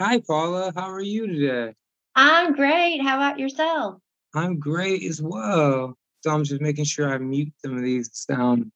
Hi, Paula. How are you today? I'm great. How about yourself? I'm great as well. So I'm just making sure I mute some of these sound.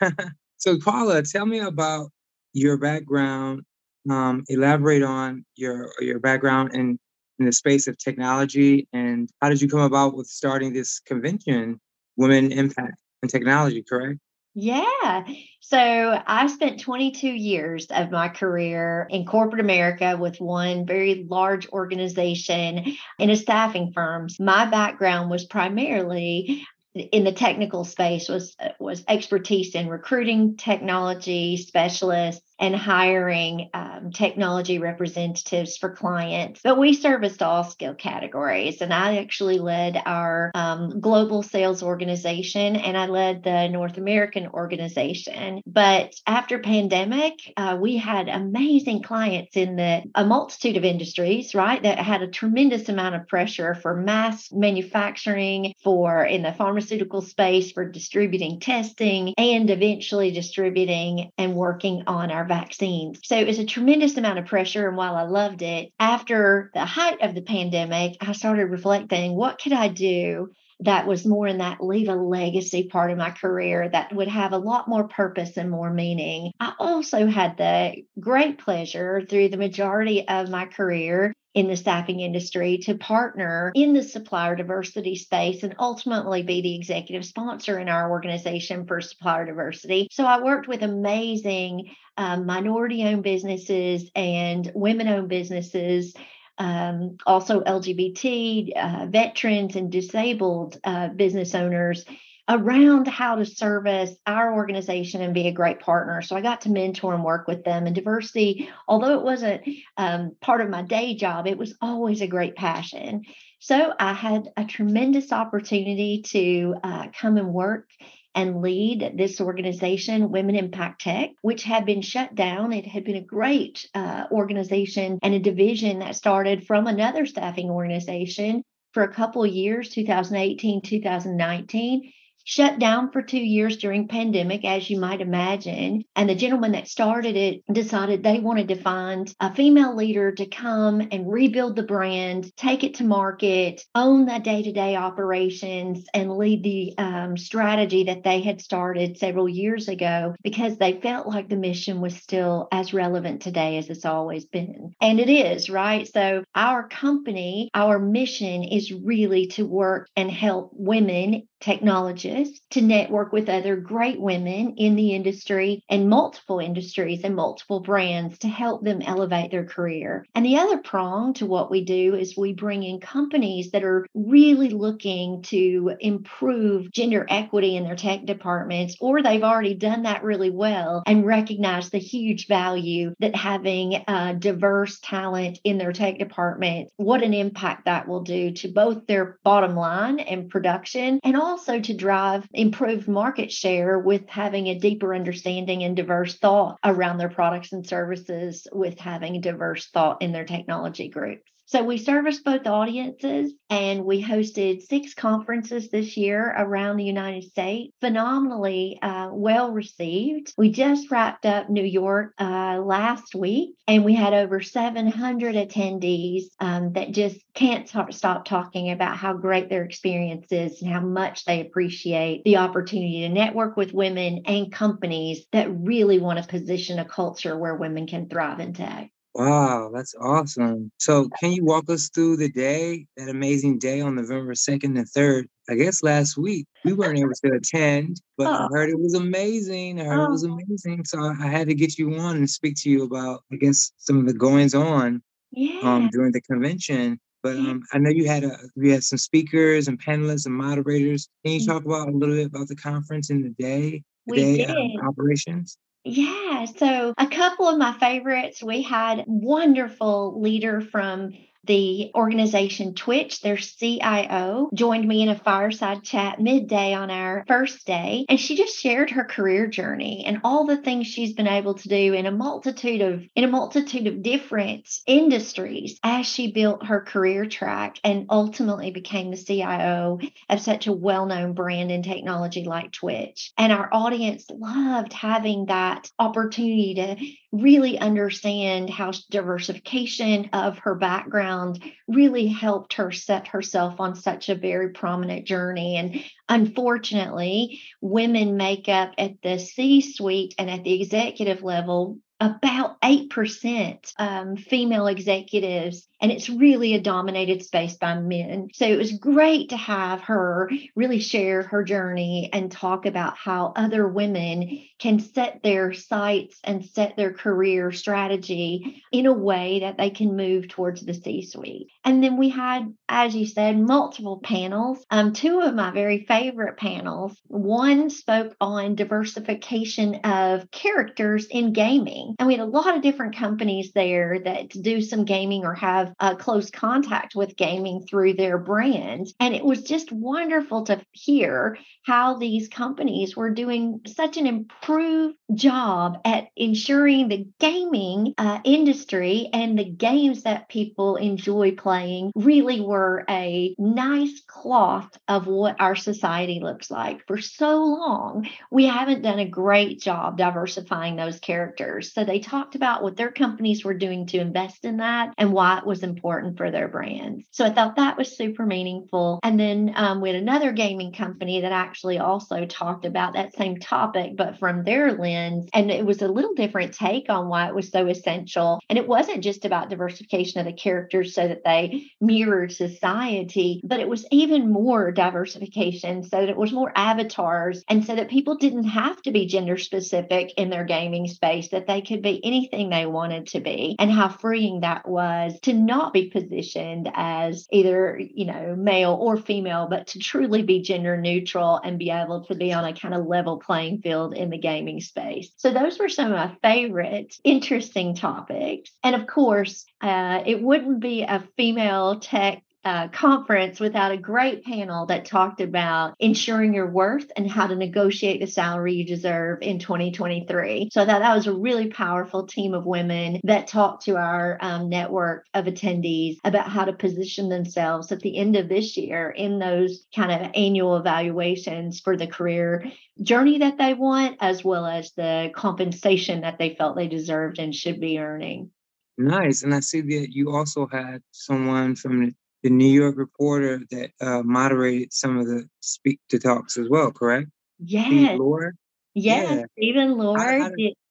so, Paula, tell me about your background. Um, elaborate on your your background in, in the space of technology and how did you come about with starting this convention, Women Impact and Technology, correct? Yeah. So I spent 22 years of my career in corporate America with one very large organization in a staffing firm. My background was primarily in the technical space was was expertise in recruiting technology specialists and hiring um, technology representatives for clients. But we serviced all skill categories. And I actually led our um, global sales organization and I led the North American organization. But after pandemic, uh, we had amazing clients in the a multitude of industries, right? That had a tremendous amount of pressure for mass manufacturing, for in the pharmaceutical space, for distributing testing, and eventually distributing and working on our vaccines. So it was a tremendous amount of pressure. And while I loved it, after the height of the pandemic, I started reflecting what could I do that was more in that leave a legacy part of my career that would have a lot more purpose and more meaning. I also had the great pleasure through the majority of my career in the staffing industry to partner in the supplier diversity space and ultimately be the executive sponsor in our organization for supplier diversity. So I worked with amazing um, minority owned businesses and women owned businesses. Um, also, LGBT, uh, veterans, and disabled uh, business owners around how to service our organization and be a great partner. So I got to mentor and work with them. And diversity, although it wasn't um, part of my day job, it was always a great passion. So I had a tremendous opportunity to uh, come and work and lead this organization, Women Impact Tech, which had been shut down. It had been a great uh, organization and a division that started from another staffing organization for a couple years 2018 2019 shut down for two years during pandemic as you might imagine. And the gentleman that started it decided they wanted to find a female leader to come and rebuild the brand take it to market own the day-to-day operations and lead the um, strategy that they had started several years ago because they felt like the mission was still as relevant today as it's always been. And it is right? So our company our mission is really to work and help women technologists to network with other great women in the industry and multiple industries and multiple brands to help them elevate their career. And the other prong to what we do is we bring in companies that are really looking to improve gender equity in their tech departments, or they've already done that really well and recognize the huge value that having a diverse talent in their tech department, what an impact that will do to both their bottom line and production and also also to drive improved market share with having a deeper understanding and diverse thought around their products and services with having diverse thought in their technology groups. So we service both audiences and we hosted six conferences this year around the United States. Phenomenally uh, well received. We just wrapped up New York uh, last week and we had over 700 attendees um, that just can't t- stop talking about how great their experience is and how much they appreciate the opportunity to network with women and companies that really want to position a culture where women can thrive in tech. Wow, that's awesome. So, can you walk us through the day, that amazing day on November 2nd and 3rd? I guess last week we weren't able to attend, but oh. I heard it was amazing. I heard oh. it was oh. amazing. So, I had to get you on and speak to you about, I guess, some of the goings on um, yeah. um, during the convention. But um, I know you had a you had some speakers and panelists and moderators. Can you mm. talk about a little bit about the conference and the day, the we day um, operations? Yeah, so a couple of my favorites, we had wonderful leader from the organization Twitch, their CIO, joined me in a fireside chat midday on our first day. And she just shared her career journey and all the things she's been able to do in a multitude of in a multitude of different industries as she built her career track and ultimately became the CIO of such a well-known brand in technology like Twitch. And our audience loved having that opportunity to really understand how diversification of her background really helped her set herself on such a very prominent journey. And unfortunately, women make up at the C suite and at the executive level about 8% um, female executives and it's really a dominated space by men. So it was great to have her really share her journey and talk about how other women can set their sights and set their career strategy in a way that they can move towards the C suite. And then we had, as you said, multiple panels. Um, two of my very favorite panels. One spoke on diversification of characters in gaming. And we had a lot of different companies there that do some gaming or have uh, close contact with gaming through their brands. And it was just wonderful to hear how these companies were doing such an improved job at ensuring the gaming uh, industry and the games that people enjoy playing really were a nice cloth of what our society looks like. For so long, we haven't done a great job diversifying those characters. So they talked about what their companies were doing to invest in that and why it was important for their brands. So I thought that was super meaningful. And then um, we had another gaming company that actually also talked about that same topic, but from their lens. And it was a little different take on why it was so essential. And it wasn't just about diversification of the characters so that they mirrored society, but it was even more diversification so that it was more avatars and so that people didn't have to be gender specific in their gaming space, that they could be anything they wanted to be, and how freeing that was to not be positioned as either, you know, male or female, but to truly be gender neutral and be able to be on a kind of level playing field in the gaming space. So those were some of my favorite interesting topics. And of course, uh, it wouldn't be a female tech uh, conference without a great panel that talked about ensuring your worth and how to negotiate the salary you deserve in 2023. So I thought that was a really powerful team of women that talked to our um, network of attendees about how to position themselves at the end of this year in those kind of annual evaluations for the career journey that they want, as well as the compensation that they felt they deserved and should be earning. Nice. And I see that you also had someone from the New York Reporter that uh, moderated some of the speak to talks as well, correct? Yes. Laura? Yes, yeah. Stephen Lord.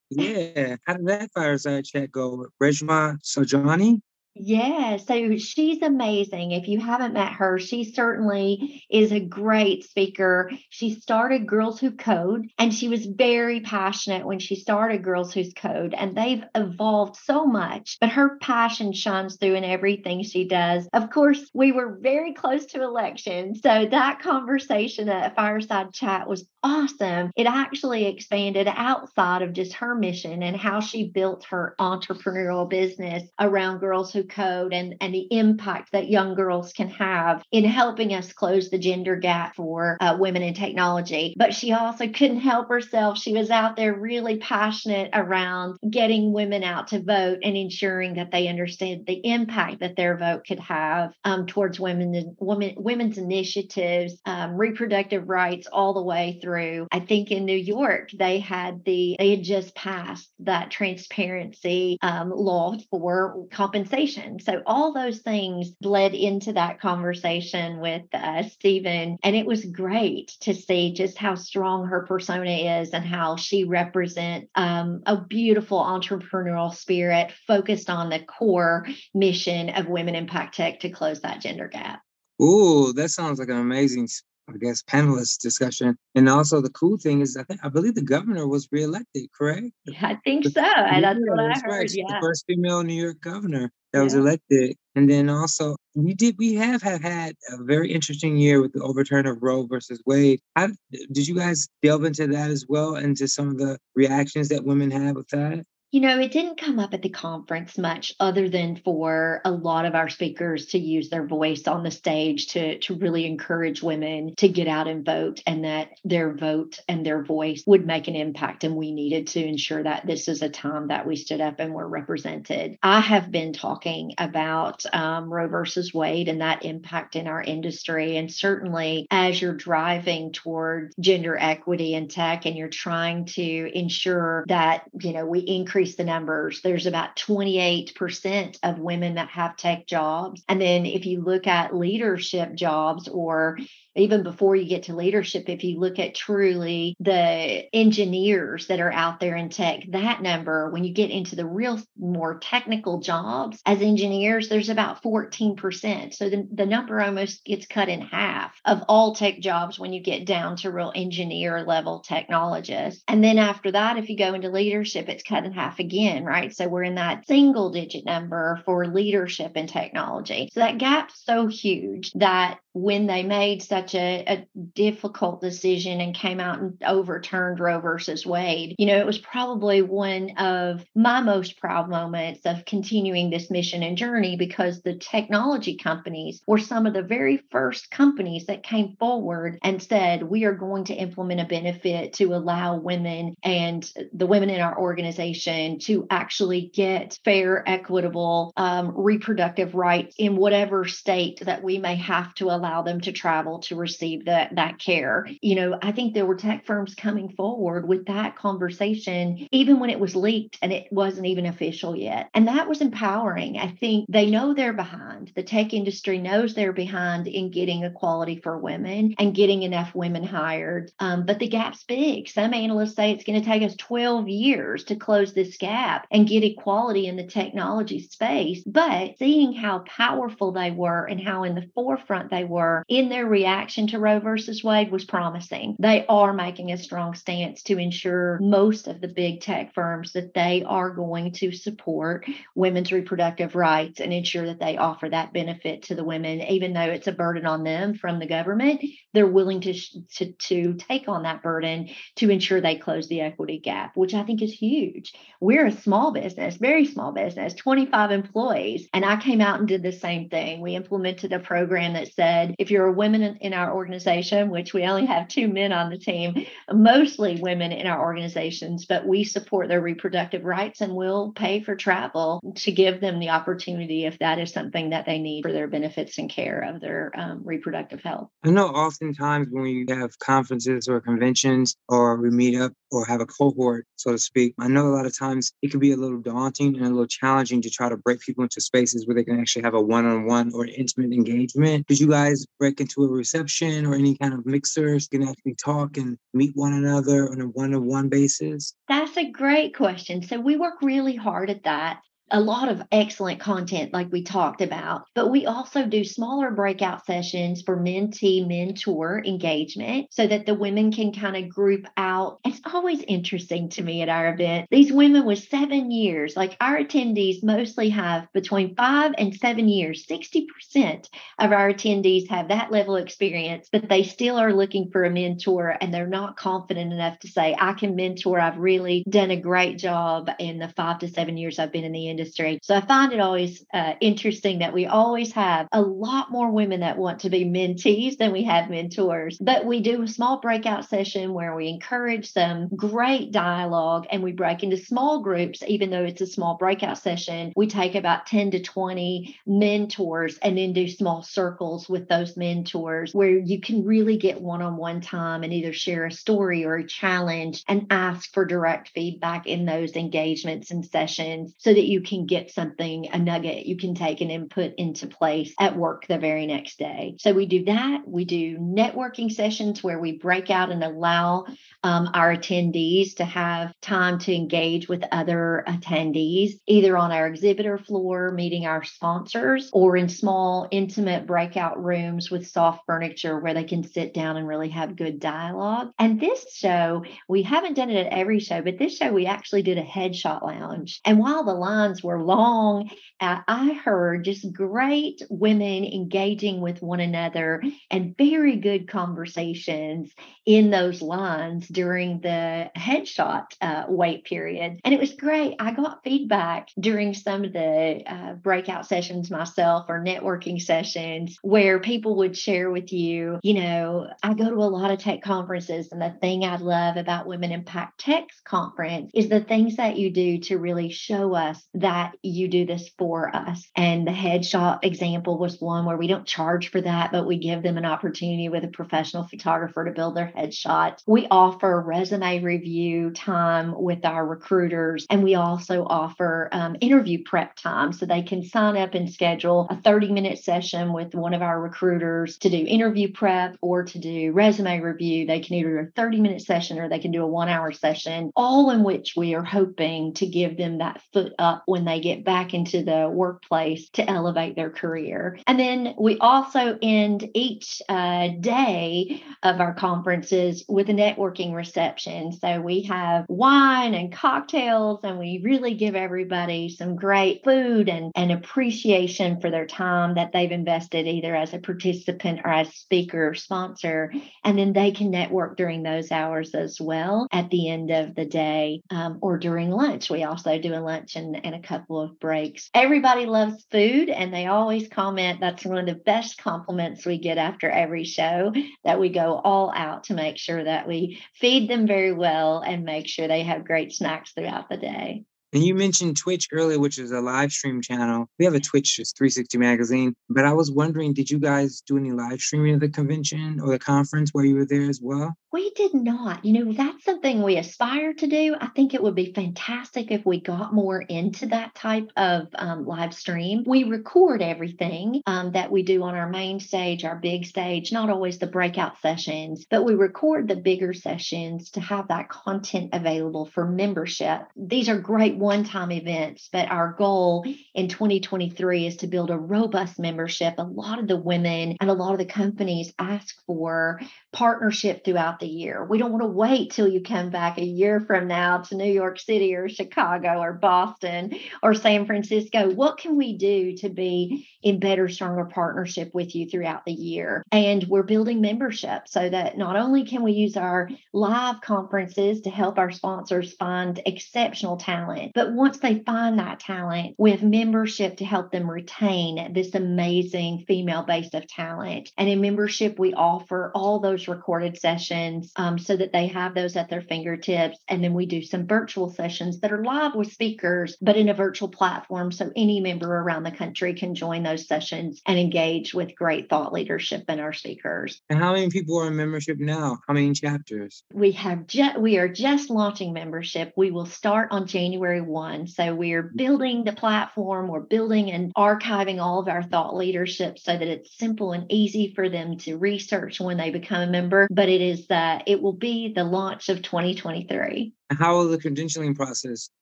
yeah. How did that fireside chat go? Reshma Saujani? Yeah, so she's amazing. If you haven't met her, she certainly is a great speaker. She started Girls Who Code and she was very passionate when she started Girls Who Code and they've evolved so much, but her passion shines through in everything she does. Of course, we were very close to election, so that conversation at Fireside Chat was awesome. It actually expanded outside of just her mission and how she built her entrepreneurial business around Girls Who Code and, and the impact that young girls can have in helping us close the gender gap for uh, women in technology. But she also couldn't help herself. She was out there really passionate around getting women out to vote and ensuring that they understand the impact that their vote could have um, towards women, women, women's initiatives, um, reproductive rights, all the way through. I think in New York, they had the, they had just passed that transparency um, law for compensation so all those things bled into that conversation with uh, Stephen. And it was great to see just how strong her persona is and how she represents um, a beautiful entrepreneurial spirit focused on the core mission of Women Impact Tech to close that gender gap. Ooh, that sounds like an amazing I guess, panelist discussion. And also, the cool thing is, I think I believe the governor was reelected, correct? I think so. Yeah, that's what I heard. Right. Yeah. The first female New York governor that yeah. was elected. And then also, we did we have, have had a very interesting year with the overturn of Roe versus Wade. How, did you guys delve into that as well, into some of the reactions that women have with that? You know, it didn't come up at the conference much other than for a lot of our speakers to use their voice on the stage to, to really encourage women to get out and vote and that their vote and their voice would make an impact. And we needed to ensure that this is a time that we stood up and were represented. I have been talking about um, Roe versus Wade and that impact in our industry. And certainly as you're driving toward gender equity in tech and you're trying to ensure that, you know, we increase increase the numbers. There's about 28% of women that have tech jobs. And then if you look at leadership jobs or even before you get to leadership, if you look at truly the engineers that are out there in tech, that number, when you get into the real more technical jobs as engineers, there's about 14%. So the, the number almost gets cut in half of all tech jobs when you get down to real engineer level technologists. And then after that, if you go into leadership, it's cut in half again, right? So we're in that single digit number for leadership in technology. So that gap's so huge that when they made such a, a, difficult decision and came out and overturned Roe versus Wade, you know, it was probably one of my most proud moments of continuing this mission and journey because the technology companies were some of the very first companies that came forward and said, we are going to implement a benefit to allow women and the women in our organization to actually get fair, equitable um, reproductive rights in whatever state that we may have to allow them to travel to receive that that care. You know, I think there were tech firms coming forward with that conversation even when it was leaked and it wasn't even official yet. And that was empowering. I think they know they're behind. The tech industry knows they're behind in getting equality for women and getting enough women hired. Um, but the gap's big. Some analysts say it's going to take us 12 years to close this gap and get equality in the technology space. But seeing how powerful they were and how in the forefront they were in their reaction to Roe versus Wade was promising. They are making a strong stance to ensure most of the big tech firms that they are going to support women's reproductive rights and ensure that they offer that benefit to the women, even though it's a burden on them from the government. They're willing to, to, to take on that burden to ensure they close the equity gap, which I think is huge. We're a small business, very small business, 25 employees. And I came out and did the same thing. We implemented a program that said if you're a woman in, our organization, which we only have two men on the team, mostly women in our organizations, but we support their reproductive rights and we'll pay for travel to give them the opportunity if that is something that they need for their benefits and care of their um, reproductive health. I know oftentimes when we have conferences or conventions or we meet up or have a cohort, so to speak, I know a lot of times it can be a little daunting and a little challenging to try to break people into spaces where they can actually have a one on one or intimate engagement. Did you guys break into a reception or any kind of mixers? Can actually talk and meet one another on a one on one basis? That's a great question. So we work really hard at that a lot of excellent content like we talked about but we also do smaller breakout sessions for mentee mentor engagement so that the women can kind of group out. It's always interesting to me at our event. These women with seven years like our attendees mostly have between five and seven years. 60% of our attendees have that level of experience but they still are looking for a mentor and they're not confident enough to say i can mentor. I've really done a great job in the five to seven years i've been in the industry industry. So I find it always uh, interesting that we always have a lot more women that want to be mentees than we have mentors. But we do a small breakout session where we encourage some great dialogue and we break into small groups, even though it's a small breakout session. We take about 10 to 20 mentors and then do small circles with those mentors where you can really get one on one time and either share a story or a challenge and ask for direct feedback in those engagements and sessions so that you can get something, a nugget you can take and input into place at work the very next day. So we do that. We do networking sessions where we break out and allow um, our attendees to have time to engage with other attendees, either on our exhibitor floor, meeting our sponsors, or in small, intimate breakout rooms with soft furniture where they can sit down and really have good dialogue. And this show, we haven't done it at every show, but this show we actually did a headshot lounge. And while the lines were long. Uh, I heard just great women engaging with one another and very good conversations in those lines during the headshot uh, wait period. And it was great. I got feedback during some of the uh, breakout sessions myself or networking sessions where people would share with you, you know, I go to a lot of tech conferences, and the thing I love about Women Impact Tech's conference is the things that you do to really show us that that you do this for us. And the headshot example was one where we don't charge for that, but we give them an opportunity with a professional photographer to build their headshot. We offer resume review time with our recruiters, and we also offer um, interview prep time so they can sign up and schedule a 30 minute session with one of our recruiters to do interview prep or to do resume review. They can either do a 30 minute session or they can do a one hour session, all in which we are hoping to give them that foot up when they get back into the workplace to elevate their career. And then we also end each uh, day of our conferences with a networking reception. So we have wine and cocktails, and we really give everybody some great food and, and appreciation for their time that they've invested either as a participant or as speaker or sponsor. And then they can network during those hours as well at the end of the day um, or during lunch. We also do a lunch and, and a couple of breaks. Everybody loves food, and they always comment that's one of the best compliments we get after every show that we go all out to make sure that we feed them very well and make sure they have great snacks throughout the day. And you mentioned Twitch earlier, which is a live stream channel. We have a Twitch, it's 360 Magazine. But I was wondering, did you guys do any live streaming of the convention or the conference while you were there as well? We did not. You know, that's something we aspire to do. I think it would be fantastic if we got more into that type of um, live stream. We record everything um, that we do on our main stage, our big stage, not always the breakout sessions, but we record the bigger sessions to have that content available for membership. These are great one time events, but our goal in 2023 is to build a robust membership. A lot of the women and a lot of the companies ask for partnership throughout the year. We don't want to wait till you come back a year from now to New York City or Chicago or Boston or San Francisco. What can we do to be in better, stronger partnership with you throughout the year? And we're building membership so that not only can we use our live conferences to help our sponsors find exceptional talent, but once they find that talent, we have membership to help them retain this amazing female base of talent. And in membership, we offer all those recorded sessions um, so that they have those at their fingertips. And then we do some virtual sessions that are live with speakers, but in a virtual platform. So any member around the country can join those sessions and engage with great thought leadership and our speakers. And how many people are in membership now? How many chapters? We have just we are just launching membership. We will start on January 1. So we're building the platform, we're building and archiving all of our thought leadership so that it's simple and easy for them to research when they become a member. But it is that it will be the launch of 2023. How will the credentialing process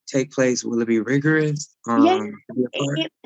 take place? Will it be rigorous? Um,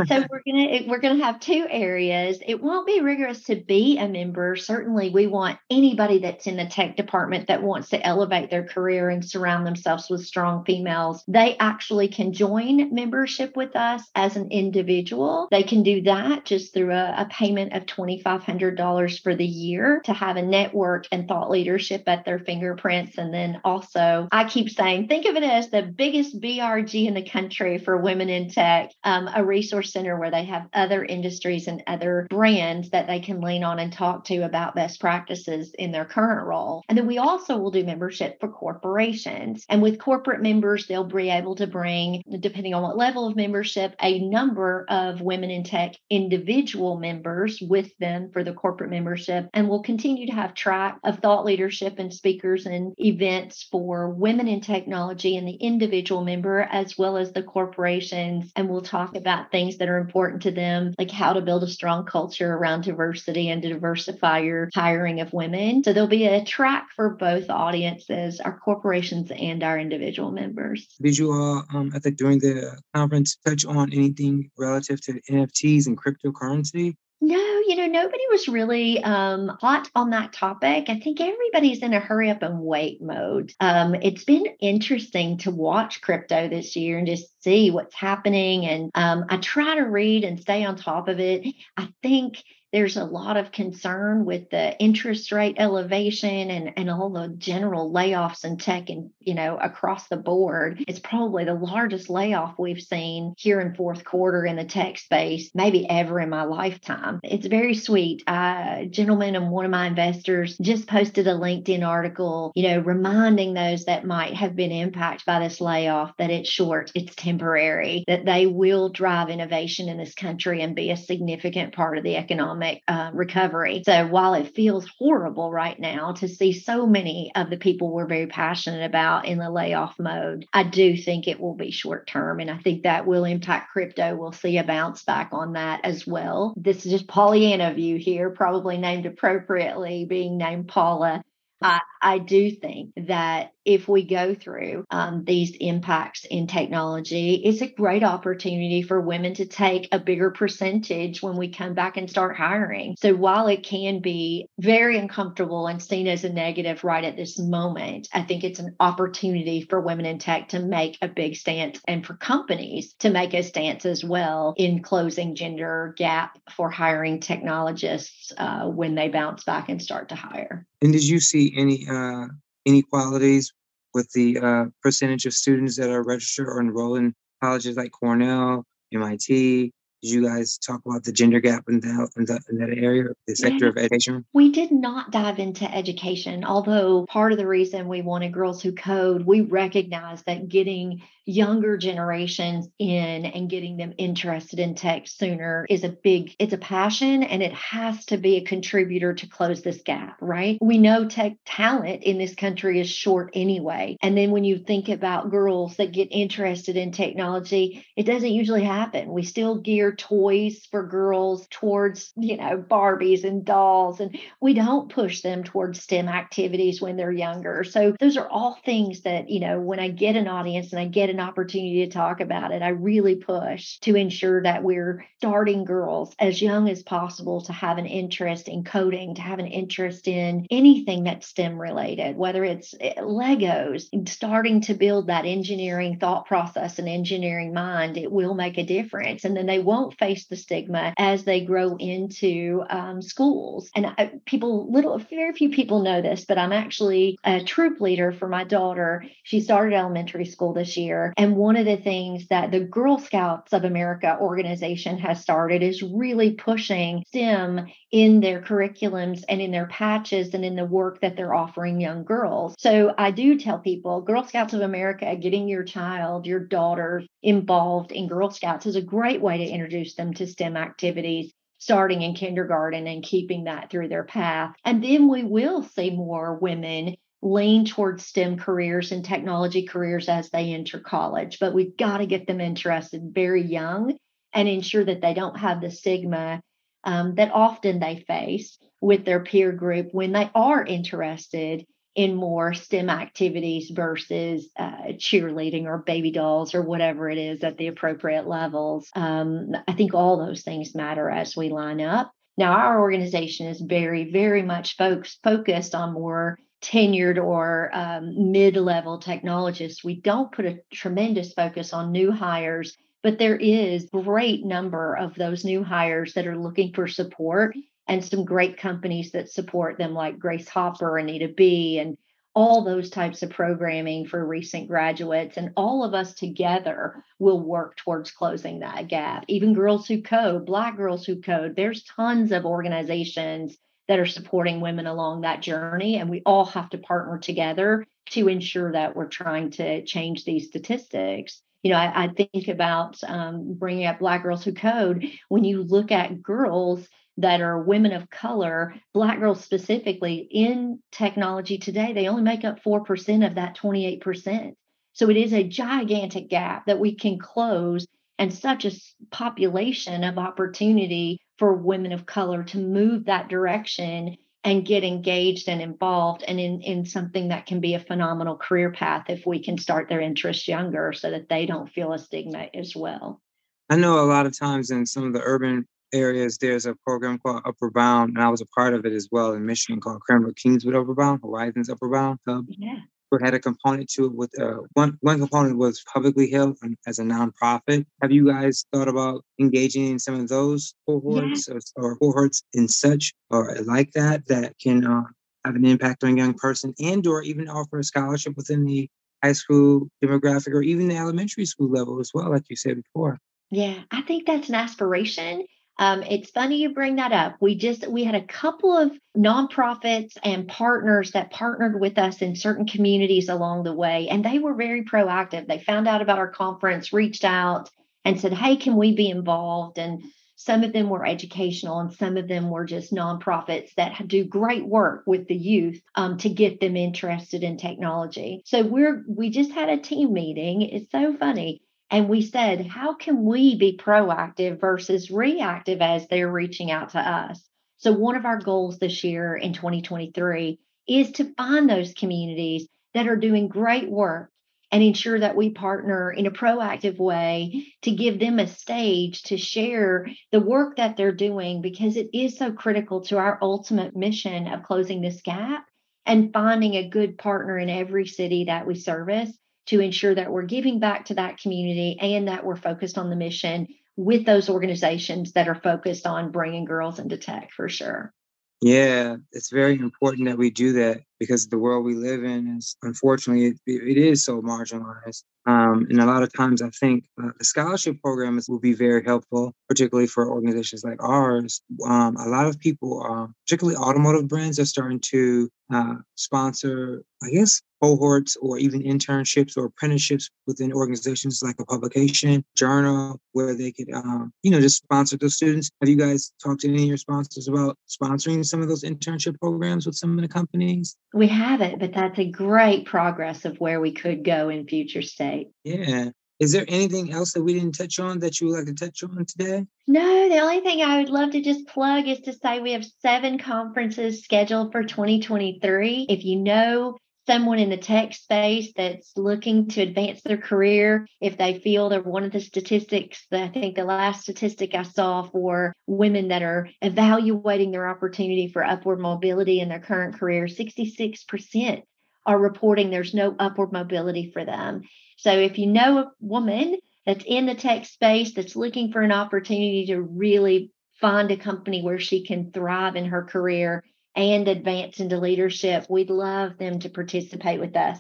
so we're gonna we're gonna have two areas. It won't be rigorous to be a member. Certainly, we want anybody that's in the tech department that wants to elevate their career and surround themselves with strong females. They actually can join membership with us as an individual. They can do that just through a, a payment of twenty five hundred dollars for the year to have a network and thought leadership at their fingerprints. And then also, I keep saying Think of it as the biggest BRG in the country for women in tech, um, a resource center where they have other industries and other brands that they can lean on and talk to about best practices in their current role. And then we also will do membership for corporations. And with corporate members, they'll be able to bring, depending on what level of membership, a number of women in tech individual members with them for the corporate membership. And we'll continue to have track of thought leadership and speakers and events for women in tech technology and the individual member as well as the corporations. And we'll talk about things that are important to them, like how to build a strong culture around diversity and to diversify your hiring of women. So there'll be a track for both audiences, our corporations and our individual members. Did you all, um, I think during the conference, touch on anything relative to NFTs and cryptocurrency? No, you know, nobody was really um, hot on that topic. I think everybody's in a hurry up and wait mode. Um, it's been interesting to watch crypto this year and just see what's happening. And um, I try to read and stay on top of it. I think there's a lot of concern with the interest rate elevation and, and all the general layoffs in tech and, you know, across the board. It's probably the largest layoff we've seen here in fourth quarter in the tech space, maybe ever in my lifetime. It's very sweet. A gentleman and one of my investors just posted a LinkedIn article, you know, reminding those that might have been impacted by this layoff that it's short, it's temporary, that they will drive innovation in this country and be a significant part of the economic uh, recovery. So while it feels horrible right now to see so many of the people we're very passionate about in the layoff mode, I do think it will be short term. And I think that will impact crypto. We'll see a bounce back on that as well. This is just Pollyanna view here, probably named appropriately, being named Paula. I, I do think that if we go through um, these impacts in technology, it's a great opportunity for women to take a bigger percentage when we come back and start hiring. So while it can be very uncomfortable and seen as a negative right at this moment, I think it's an opportunity for women in tech to make a big stance and for companies to make a stance as well in closing gender gap for hiring technologists uh, when they bounce back and start to hire. And did you see any uh, inequalities with the uh, percentage of students that are registered or enrolled in colleges like Cornell, MIT, did you guys talk about the gender gap in that, in that, in that area, the sector yeah. of education? We did not dive into education, although part of the reason we wanted Girls Who Code, we recognize that getting younger generations in and getting them interested in tech sooner is a big it's a passion and it has to be a contributor to close this gap right we know tech talent in this country is short anyway and then when you think about girls that get interested in technology it doesn't usually happen we still gear toys for girls towards you know barbies and dolls and we don't push them towards stem activities when they're younger so those are all things that you know when i get an audience and i get an opportunity to talk about it, I really push to ensure that we're starting girls as young as possible to have an interest in coding, to have an interest in anything that's STEM related, whether it's eh, Legos, starting to build that engineering thought process and engineering mind, it will make a difference. And then they won't face the stigma as they grow into um, schools. And I, people, little, very few people know this, but I'm actually a troop leader for my daughter. She started elementary school this year and one of the things that the Girl Scouts of America organization has started is really pushing STEM in their curriculums and in their patches and in the work that they're offering young girls. So I do tell people Girl Scouts of America, getting your child, your daughter involved in Girl Scouts is a great way to introduce them to STEM activities starting in kindergarten and keeping that through their path. And then we will see more women lean towards STEM careers and technology careers as they enter college, but we've got to get them interested very young and ensure that they don't have the stigma um, that often they face with their peer group when they are interested in more STEM activities versus uh, cheerleading or baby dolls or whatever it is at the appropriate levels. Um, I think all those things matter as we line up. Now, our organization is very, very much folks focused on more tenured or um, mid-level technologists we don't put a tremendous focus on new hires but there is great number of those new hires that are looking for support and some great companies that support them like grace hopper anita b and all those types of programming for recent graduates and all of us together will work towards closing that gap even girls who code black girls who code there's tons of organizations that are supporting women along that journey. And we all have to partner together to ensure that we're trying to change these statistics. You know, I, I think about um, bringing up Black Girls Who Code. When you look at girls that are women of color, Black girls specifically in technology today, they only make up 4% of that 28%. So it is a gigantic gap that we can close and such a population of opportunity for women of color to move that direction and get engaged and involved and in, in something that can be a phenomenal career path if we can start their interest younger so that they don't feel a stigma as well. I know a lot of times in some of the urban areas, there's a program called Upward Bound, and I was a part of it as well in Michigan called Cranbrook Kingswood Upward Bound, Horizons Upward Bound Hub. Yeah. had a component to it with uh, one one component was publicly held as a nonprofit. Have you guys thought about engaging in some of those cohorts yeah. or, or, cohorts in such or like that that can uh, have an impact on a young person and or even offer a scholarship within the high school demographic or even the elementary school level as well, like you said before? Yeah, I think that's an aspiration. Um, it's funny you bring that up. We just we had a couple of nonprofits and partners that partnered with us in certain communities along the way, and they were very proactive. They found out about our conference, reached out, and said, "Hey, can we be involved?" And some of them were educational, and some of them were just nonprofits that do great work with the youth um, to get them interested in technology. So we're we just had a team meeting. It's so funny and we said, how can we be proactive versus reactive as they're reaching out to us? So, one of our goals this year in 2023 is to find those communities that are doing great work and ensure that we partner in a proactive way to give them a stage to share the work that they're doing because it is so critical to our ultimate mission of closing this gap and finding a good partner in every city that we service to ensure that we're giving back to that community and that we're focused on the mission with those organizations that are focused on bringing girls into tech for sure. Yeah, it's very important that we do that because the world we live in is unfortunately it, it is so marginalized. Um, and a lot of times, I think uh, the scholarship programs will be very helpful, particularly for organizations like ours. Um, a lot of people, um, particularly automotive brands, are starting to uh, sponsor, I guess, cohorts or even internships or apprenticeships within organizations like a publication, journal, where they could, um, you know, just sponsor those students. Have you guys talked to any of your sponsors about sponsoring some of those internship programs with some of the companies? We haven't, but that's a great progress of where we could go in future state. Yeah. Is there anything else that we didn't touch on that you would like to touch on today? No, the only thing I would love to just plug is to say we have seven conferences scheduled for 2023. If you know someone in the tech space that's looking to advance their career, if they feel they're one of the statistics, I think the last statistic I saw for women that are evaluating their opportunity for upward mobility in their current career, 66% are reporting there's no upward mobility for them. So if you know a woman that's in the tech space that's looking for an opportunity to really find a company where she can thrive in her career and advance into leadership, we'd love them to participate with us.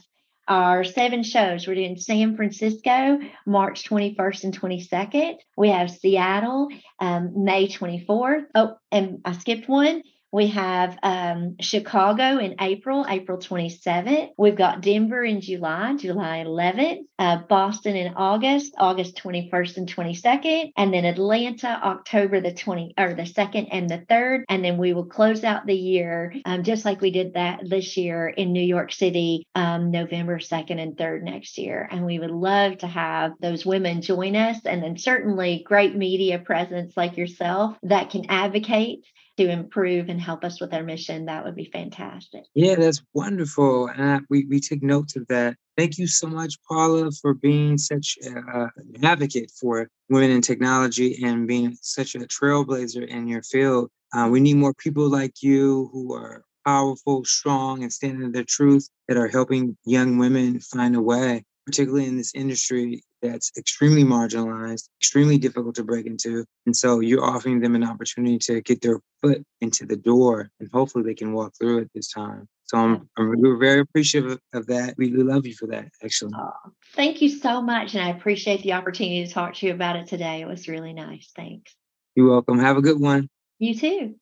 Our seven shows, we're doing San Francisco, March 21st and 22nd. We have Seattle, um, May 24th. Oh, and I skipped one. We have um, Chicago in April, April 27th. We've got Denver in July, July 11th. Uh, Boston in August, August 21st and 22nd. And then Atlanta, October the 20 or the 2nd and the 3rd. And then we will close out the year um, just like we did that this year in New York City, um, November 2nd and 3rd next year. And we would love to have those women join us. And then certainly great media presence like yourself that can advocate to improve and help us with our mission, that would be fantastic. Yeah, that's wonderful. And we, we take notes of that. Thank you so much, Paula, for being such an advocate for women in technology and being such a trailblazer in your field. Uh, we need more people like you who are powerful, strong, and standing in their truth that are helping young women find a way, particularly in this industry that's extremely marginalized, extremely difficult to break into. And so you're offering them an opportunity to get their foot into the door and hopefully they can walk through it this time. So I'm, I'm we're very appreciative of that. We love you for that, actually. Oh, thank you so much. And I appreciate the opportunity to talk to you about it today. It was really nice. Thanks. You're welcome. Have a good one. You too.